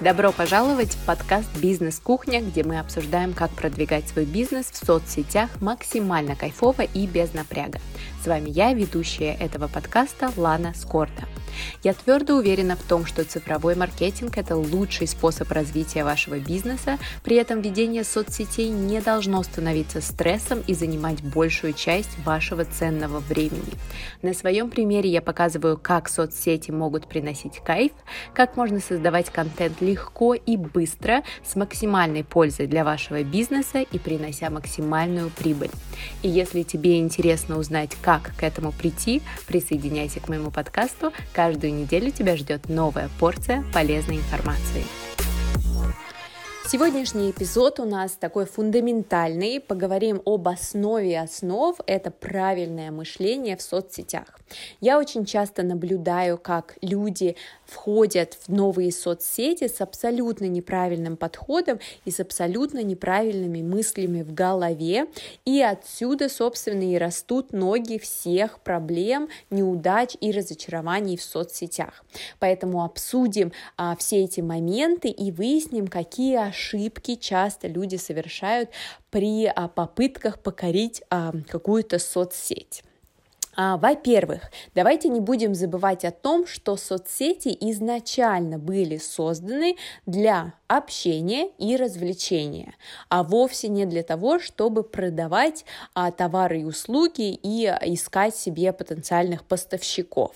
Добро пожаловать в подкаст «Бизнес-кухня», где мы обсуждаем, как продвигать свой бизнес в соцсетях максимально кайфово и без напряга. С вами я, ведущая этого подкаста Лана Скорта. Я твердо уверена в том, что цифровой маркетинг – это лучший способ развития вашего бизнеса, при этом ведение соцсетей не должно становиться стрессом и занимать большую часть вашего ценного времени. На своем примере я показываю, как соцсети могут приносить кайф, как можно создавать контент легко и быстро, с максимальной пользой для вашего бизнеса и принося максимальную прибыль. И если тебе интересно узнать, как к этому прийти, присоединяйся к моему подкасту, Каждую неделю тебя ждет новая порция полезной информации. Сегодняшний эпизод у нас такой фундаментальный. Поговорим об основе основ. Это правильное мышление в соцсетях. Я очень часто наблюдаю, как люди входят в новые соцсети с абсолютно неправильным подходом и с абсолютно неправильными мыслями в голове. И отсюда, собственно, и растут ноги всех проблем, неудач и разочарований в соцсетях. Поэтому обсудим а, все эти моменты и выясним, какие ошибки часто люди совершают при а, попытках покорить а, какую-то соцсеть. А, во-первых, давайте не будем забывать о том, что соцсети изначально были созданы для общения и развлечения, а вовсе не для того, чтобы продавать товары и услуги и искать себе потенциальных поставщиков.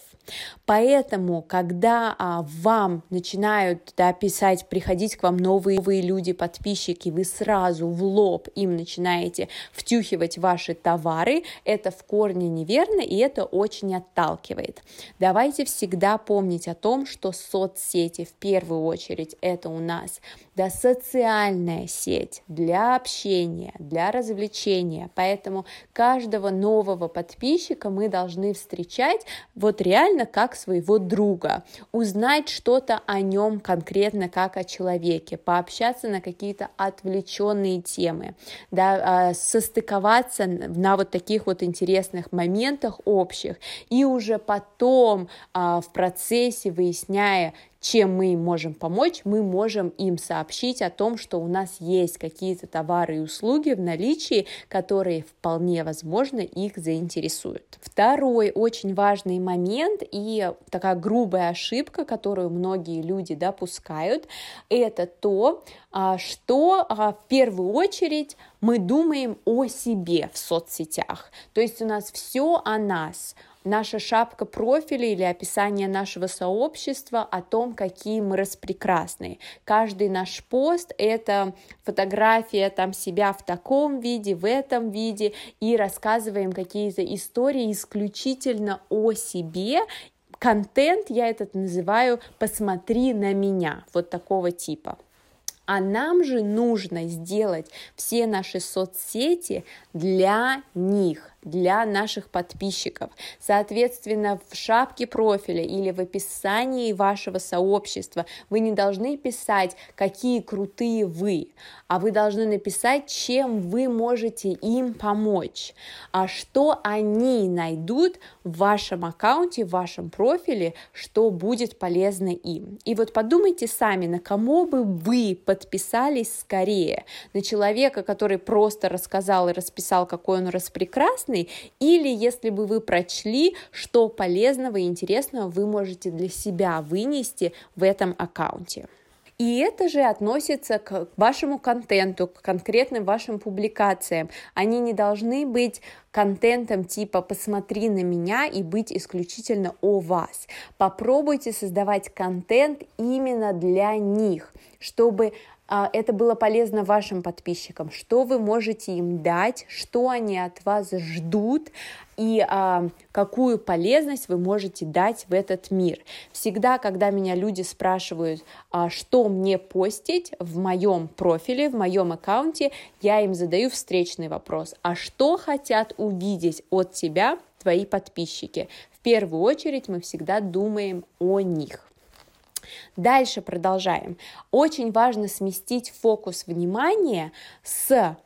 Поэтому, когда а, вам начинают да, писать, приходить к вам новые, новые люди, подписчики, вы сразу в лоб им начинаете втюхивать ваши товары, это в корне неверно и это очень отталкивает. Давайте всегда помнить о том, что соцсети в первую очередь это у нас да, социальная сеть для общения, для развлечения. Поэтому каждого нового подписчика мы должны встречать вот реально как своего друга, узнать что-то о нем конкретно как о человеке, пообщаться на какие-то отвлеченные темы, да, а, состыковаться на вот таких вот интересных моментах общих и уже потом а, в процессе выясняя, чем мы им можем помочь, мы можем им сообщить о том, что у нас есть какие-то товары и услуги в наличии, которые вполне возможно их заинтересуют. Второй очень важный момент и такая грубая ошибка, которую многие люди допускают, это то, а, что а, в первую очередь мы думаем о себе в соцсетях. То есть у нас все о нас, наша шапка профиля или описание нашего сообщества о том, какие мы распрекрасные. Каждый наш пост — это фотография там себя в таком виде, в этом виде, и рассказываем какие-то истории исключительно о себе контент, я этот называю «посмотри на меня», вот такого типа. А нам же нужно сделать все наши соцсети для них, для наших подписчиков. Соответственно, в шапке профиля или в описании вашего сообщества вы не должны писать, какие крутые вы, а вы должны написать, чем вы можете им помочь, а что они найдут в вашем аккаунте, в вашем профиле, что будет полезно им. И вот подумайте сами, на кому бы вы подписались скорее, на человека, который просто рассказал и расписал, какой он распрекрасный, полезный, или если бы вы прочли, что полезного и интересного вы можете для себя вынести в этом аккаунте. И это же относится к вашему контенту, к конкретным вашим публикациям. Они не должны быть контентом типа «посмотри на меня» и быть исключительно о вас. Попробуйте создавать контент именно для них, чтобы это было полезно вашим подписчикам, что вы можете им дать, что они от вас ждут и а, какую полезность вы можете дать в этот мир. Всегда, когда меня люди спрашивают, а, что мне постить в моем профиле, в моем аккаунте, я им задаю встречный вопрос, а что хотят увидеть от тебя твои подписчики? В первую очередь мы всегда думаем о них. Дальше продолжаем. Очень важно сместить фокус внимания с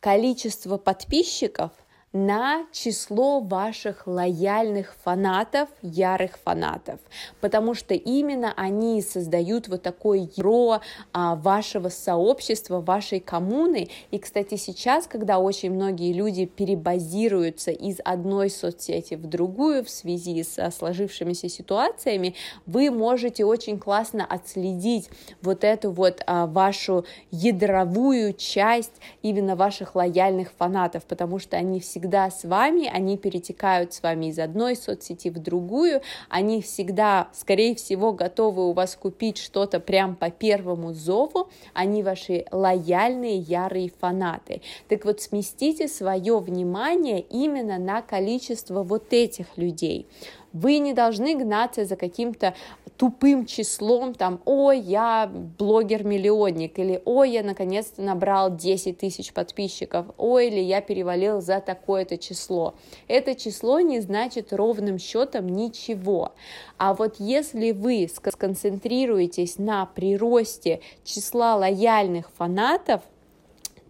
количества подписчиков на число ваших лояльных фанатов, ярых фанатов, потому что именно они создают вот такое ядро а, вашего сообщества, вашей коммуны. И, кстати, сейчас, когда очень многие люди перебазируются из одной соцсети в другую в связи со сложившимися ситуациями, вы можете очень классно отследить вот эту вот а, вашу ядровую часть именно ваших лояльных фанатов, потому что они всегда всегда с вами, они перетекают с вами из одной соцсети в другую, они всегда, скорее всего, готовы у вас купить что-то прям по первому зову, они ваши лояльные, ярые фанаты. Так вот, сместите свое внимание именно на количество вот этих людей. Вы не должны гнаться за каким-то тупым числом, там, ой, я блогер-миллионник, или ой, я наконец-то набрал 10 тысяч подписчиков, ой, или я перевалил за такое-то число. Это число не значит ровным счетом ничего. А вот если вы сконцентрируетесь на приросте числа лояльных фанатов,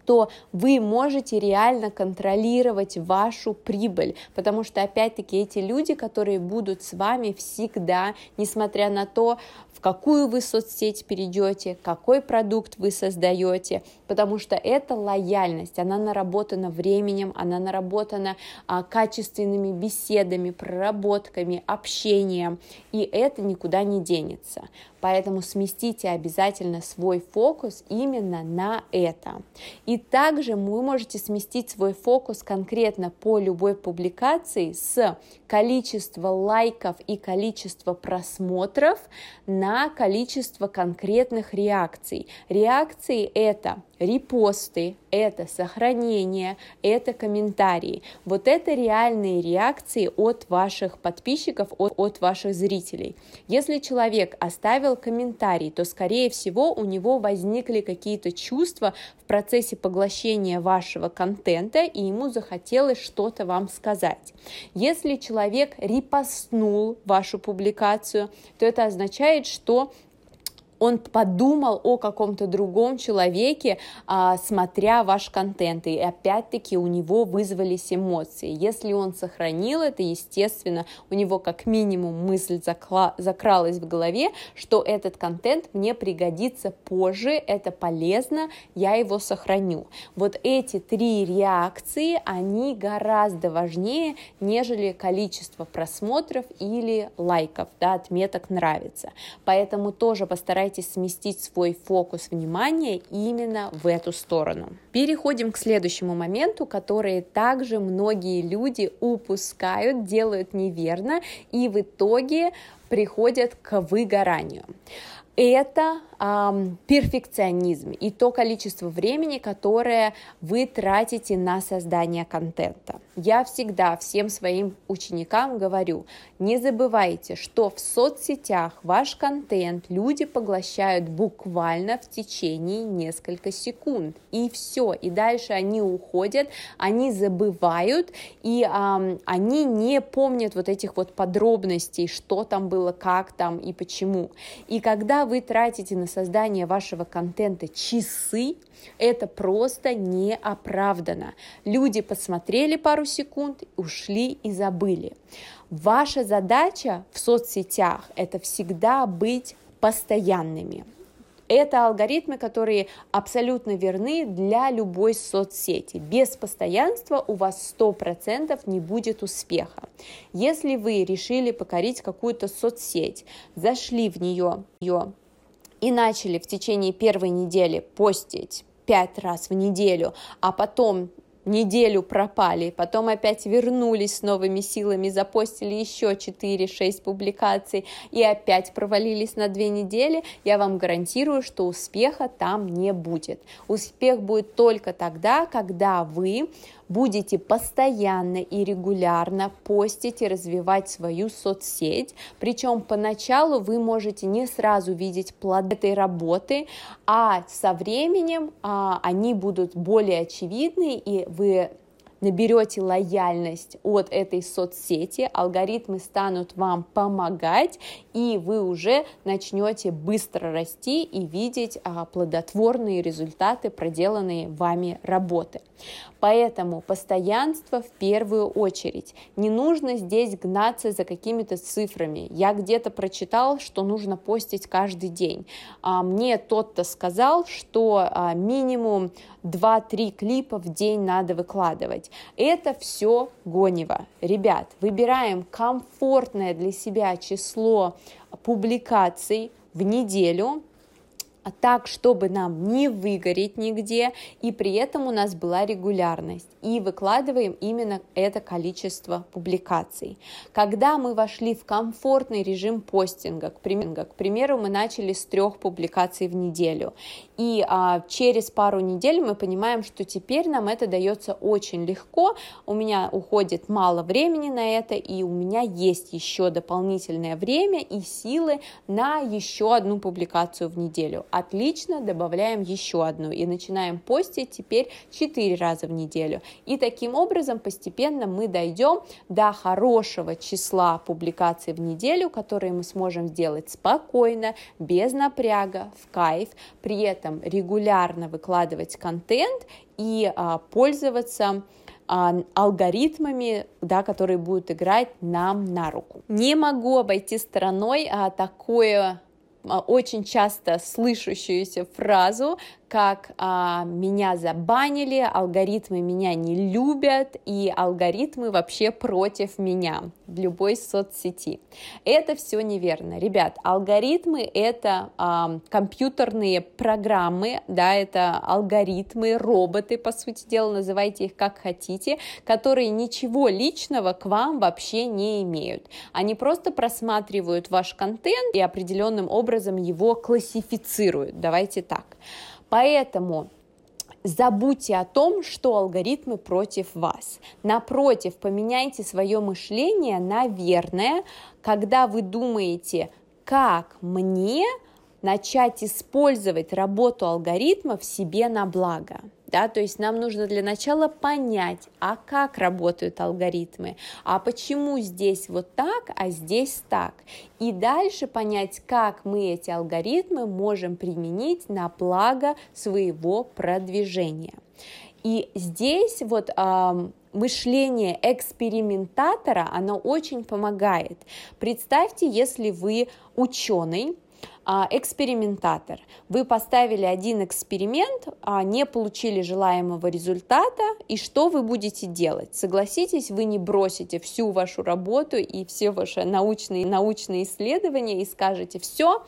то вы можете реально контролировать вашу прибыль, потому что опять-таки эти люди, которые будут с вами всегда, несмотря на то, в какую вы соцсеть перейдете, какой продукт вы создаете, потому что это лояльность, она наработана временем, она наработана а, качественными беседами, проработками, общением, и это никуда не денется. Поэтому сместите обязательно свой фокус именно на это. И также вы можете сместить свой фокус конкретно по любой публикации с количества лайков и количества просмотров на количество конкретных реакций. Реакции это репосты, это сохранение, это комментарии. Вот это реальные реакции от ваших подписчиков, от, от ваших зрителей. Если человек оставил комментарий, то, скорее всего, у него возникли какие-то чувства в процессе поглощения вашего контента, и ему захотелось что-то вам сказать. Если человек репостнул вашу публикацию, то это означает, что он подумал о каком-то другом человеке, а, смотря ваш контент, и опять-таки у него вызвались эмоции. Если он сохранил это, естественно, у него как минимум мысль закла- закралась в голове, что этот контент мне пригодится позже, это полезно, я его сохраню. Вот эти три реакции, они гораздо важнее, нежели количество просмотров или лайков, да, отметок нравится. Поэтому тоже постарайтесь постарайтесь сместить свой фокус внимания именно в эту сторону. Переходим к следующему моменту, который также многие люди упускают, делают неверно и в итоге приходят к выгоранию это перфекционизм и то количество времени, которое вы тратите на создание контента. Я всегда всем своим ученикам говорю, не забывайте, что в соцсетях ваш контент люди поглощают буквально в течение нескольких секунд, и все, и дальше они уходят, они забывают, и эм, они не помнят вот этих вот подробностей, что там было, как там и почему. И когда вы тратите на создание вашего контента часы, это просто неоправданно. Люди посмотрели пару секунд, ушли и забыли. Ваша задача в соцсетях – это всегда быть постоянными. Это алгоритмы, которые абсолютно верны для любой соцсети. Без постоянства у вас 100% не будет успеха. Если вы решили покорить какую-то соцсеть, зашли в нее, ее и начали в течение первой недели постить пять раз в неделю, а потом неделю пропали, потом опять вернулись с новыми силами, запостили еще 4-6 публикаций и опять провалились на две недели, я вам гарантирую, что успеха там не будет. Успех будет только тогда, когда вы будете постоянно и регулярно постить и развивать свою соцсеть, причем поначалу вы можете не сразу видеть плоды этой работы, а со временем а, они будут более очевидны, и вы наберете лояльность от этой соцсети, алгоритмы станут вам помогать, и вы уже начнете быстро расти и видеть а, плодотворные результаты проделанные вами работы. Поэтому постоянство в первую очередь. Не нужно здесь гнаться за какими-то цифрами. Я где-то прочитал, что нужно постить каждый день. А мне тот-то сказал, что а, минимум 2-3 клипа в день надо выкладывать. Это все гонево. Ребят, выбираем комфортное для себя число публикаций в неделю, так, чтобы нам не выгореть нигде, и при этом у нас была регулярность. И выкладываем именно это количество публикаций. Когда мы вошли в комфортный режим постинга, к примеру, к примеру мы начали с трех публикаций в неделю, и а, через пару недель мы понимаем, что теперь нам это дается очень легко, у меня уходит мало времени на это, и у меня есть еще дополнительное время и силы на еще одну публикацию в неделю Отлично, добавляем еще одну и начинаем постить теперь 4 раза в неделю. И таким образом постепенно мы дойдем до хорошего числа публикаций в неделю, которые мы сможем сделать спокойно, без напряга, в кайф, при этом регулярно выкладывать контент и а, пользоваться а, алгоритмами, да, которые будут играть нам на руку. Не могу обойти стороной а, такое очень часто слышащуюся фразу как а, меня забанили, алгоритмы меня не любят и алгоритмы вообще против меня в любой соцсети. Это все неверно, ребят. Алгоритмы это а, компьютерные программы, да, это алгоритмы, роботы, по сути дела, называйте их как хотите, которые ничего личного к вам вообще не имеют. Они просто просматривают ваш контент и определенным образом его классифицируют. Давайте так. Поэтому забудьте о том, что алгоритмы против вас. Напротив, поменяйте свое мышление на верное, когда вы думаете, как мне начать использовать работу алгоритмов себе на благо да, то есть нам нужно для начала понять, а как работают алгоритмы, а почему здесь вот так, а здесь так, и дальше понять, как мы эти алгоритмы можем применить на благо своего продвижения. И здесь вот э, мышление экспериментатора, оно очень помогает. Представьте, если вы ученый, экспериментатор. Вы поставили один эксперимент, а не получили желаемого результата, и что вы будете делать? Согласитесь, вы не бросите всю вашу работу и все ваши научные, научные исследования и скажете, все,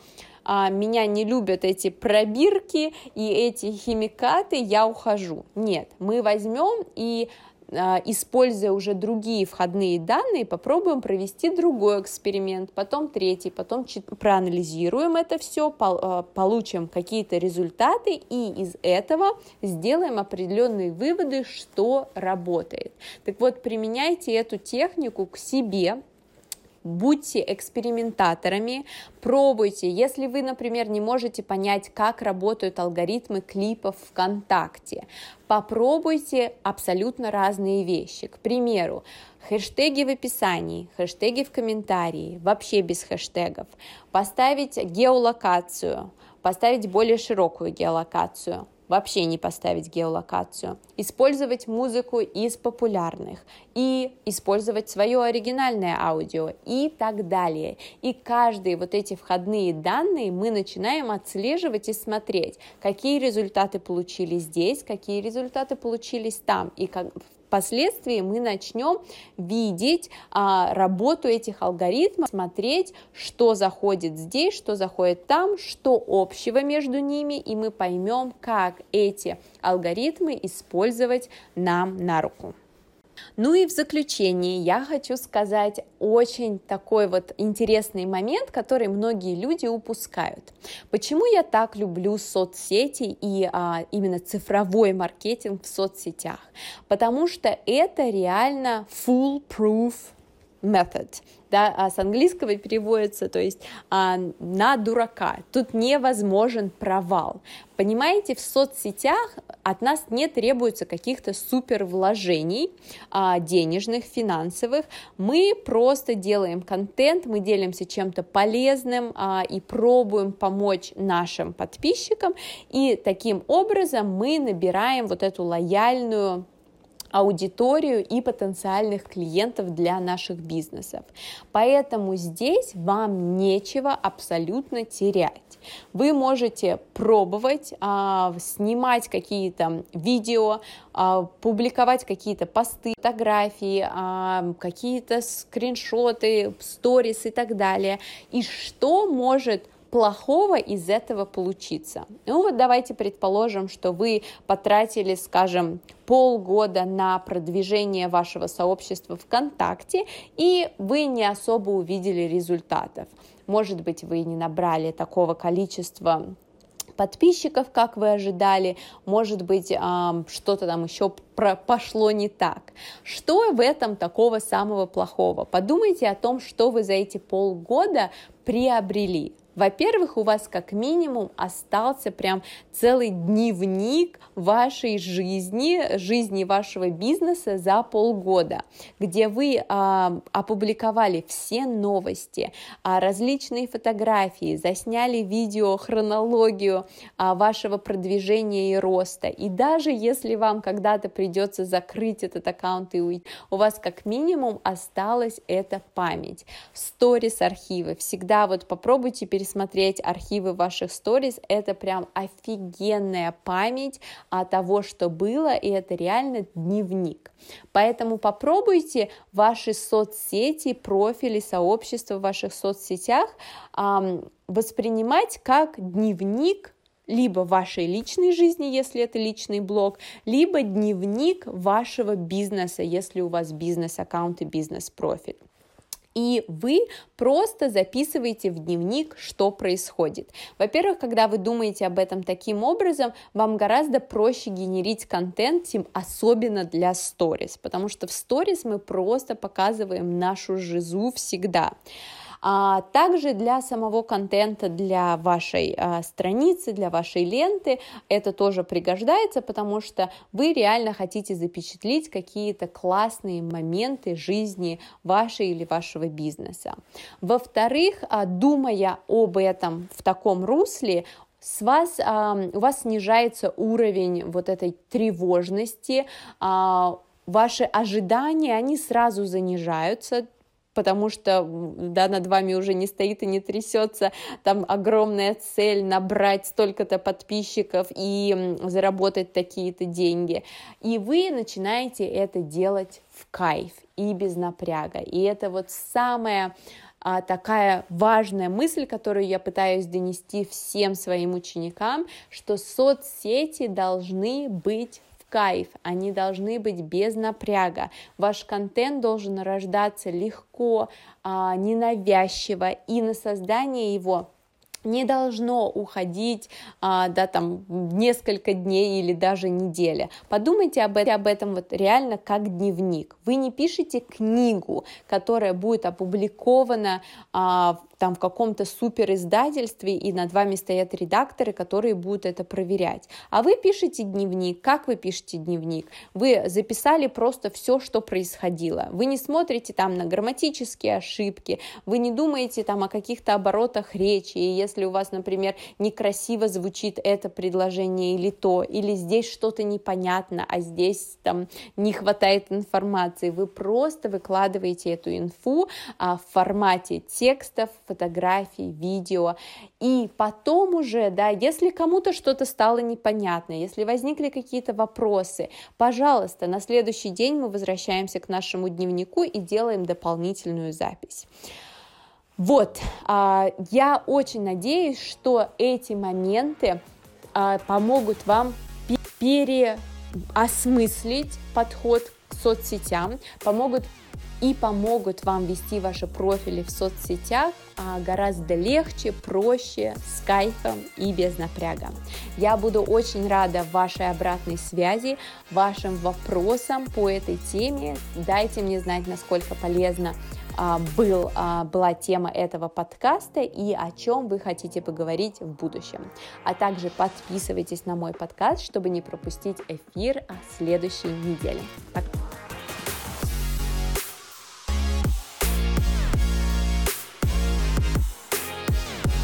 а, меня не любят эти пробирки и эти химикаты, я ухожу. Нет, мы возьмем и а, используя уже другие входные данные, попробуем провести другой эксперимент, потом третий, потом проанализируем это все, а, получим какие-то результаты и из этого сделаем определенные выводы, что работает. Так вот, применяйте эту технику к себе, будьте экспериментаторами, пробуйте. Если вы, например, не можете понять, как работают алгоритмы клипов ВКонтакте, попробуйте абсолютно разные вещи. К примеру, хэштеги в описании, хэштеги в комментарии, вообще без хэштегов, поставить геолокацию, поставить более широкую геолокацию, вообще не поставить геолокацию, использовать музыку из популярных. И использовать свое оригинальное аудио и так далее. И каждые вот эти входные данные мы начинаем отслеживать и смотреть, какие результаты получили здесь, какие результаты получились там, и как, впоследствии мы начнем видеть а, работу этих алгоритмов, смотреть, что заходит здесь, что заходит там, что общего между ними, и мы поймем, как эти алгоритмы использовать нам на руку. Ну и в заключение я хочу сказать очень такой вот интересный момент, который многие люди упускают. Почему я так люблю соцсети и а, именно цифровой маркетинг в соцсетях? Потому что это реально full proof method, да, а с английского переводится, то есть а, на дурака. Тут невозможен провал. Понимаете, в соцсетях от нас не требуется каких-то супер вложений а, денежных, финансовых. Мы просто делаем контент, мы делимся чем-то полезным а, и пробуем помочь нашим подписчикам, и таким образом мы набираем вот эту лояльную аудиторию и потенциальных клиентов для наших бизнесов. Поэтому здесь вам нечего абсолютно терять. Вы можете пробовать а, снимать какие-то видео, а, публиковать какие-то посты, фотографии, а, какие-то скриншоты, сторис и так далее. И что может плохого из этого получиться? Ну вот давайте предположим, что вы потратили, скажем, полгода на продвижение вашего сообщества ВКонтакте, и вы не особо увидели результатов. Может быть, вы не набрали такого количества подписчиков, как вы ожидали, может быть, что-то там еще пошло не так. Что в этом такого самого плохого? Подумайте о том, что вы за эти полгода приобрели. Во-первых, у вас как минимум остался прям целый дневник вашей жизни, жизни вашего бизнеса за полгода, где вы а, опубликовали все новости, а, различные фотографии, засняли видео, хронологию а, вашего продвижения и роста. И даже если вам когда-то придется закрыть этот аккаунт и уйти, у вас как минимум осталась эта память. Сторис архивы. Всегда вот попробуйте пересмотреть пересмотреть архивы ваших сториз, это прям офигенная память о того, что было, и это реально дневник. Поэтому попробуйте ваши соцсети, профили, сообщества в ваших соцсетях воспринимать как дневник либо вашей личной жизни, если это личный блог, либо дневник вашего бизнеса, если у вас бизнес-аккаунт и бизнес-профиль и вы просто записываете в дневник, что происходит. Во-первых, когда вы думаете об этом таким образом, вам гораздо проще генерить контент, особенно для сторис, потому что в сторис мы просто показываем нашу жизу всегда. А также для самого контента, для вашей а, страницы, для вашей ленты это тоже пригождается, потому что вы реально хотите запечатлеть какие-то классные моменты жизни вашей или вашего бизнеса. Во-вторых, а, думая об этом в таком русле, с вас, у вас снижается уровень вот этой тревожности, а, ваши ожидания, они сразу занижаются, потому что да, над вами уже не стоит и не трясется там огромная цель набрать столько-то подписчиков и заработать такие-то деньги. И вы начинаете это делать в кайф и без напряга. И это вот самая а, такая важная мысль, которую я пытаюсь донести всем своим ученикам, что соцсети должны быть кайф, они должны быть без напряга. Ваш контент должен рождаться легко, а, ненавязчиво, и на создание его не должно уходить а, да, там, несколько дней или даже недели. Подумайте об, этом, об этом вот реально как дневник. Вы не пишете книгу, которая будет опубликована а, там в каком-то супер издательстве, и над вами стоят редакторы, которые будут это проверять. А вы пишете дневник. Как вы пишете дневник? Вы записали просто все, что происходило. Вы не смотрите там на грамматические ошибки, вы не думаете там о каких-то оборотах речи, и если у вас, например, некрасиво звучит это предложение или то, или здесь что-то непонятно, а здесь там не хватает информации, вы просто выкладываете эту инфу а, в формате текстов, фотографий, видео, и потом уже, да, если кому-то что-то стало непонятно, если возникли какие-то вопросы, пожалуйста, на следующий день мы возвращаемся к нашему дневнику и делаем дополнительную запись. Вот, а, я очень надеюсь, что эти моменты а, помогут вам переосмыслить подход соцсетям, помогут и помогут вам вести ваши профили в соцсетях а, гораздо легче, проще, с кайфом и без напряга. Я буду очень рада вашей обратной связи, вашим вопросам по этой теме. Дайте мне знать, насколько полезно был, а, была тема этого подкаста и о чем вы хотите поговорить в будущем. А также подписывайтесь на мой подкаст, чтобы не пропустить эфир о следующей неделе. Пока!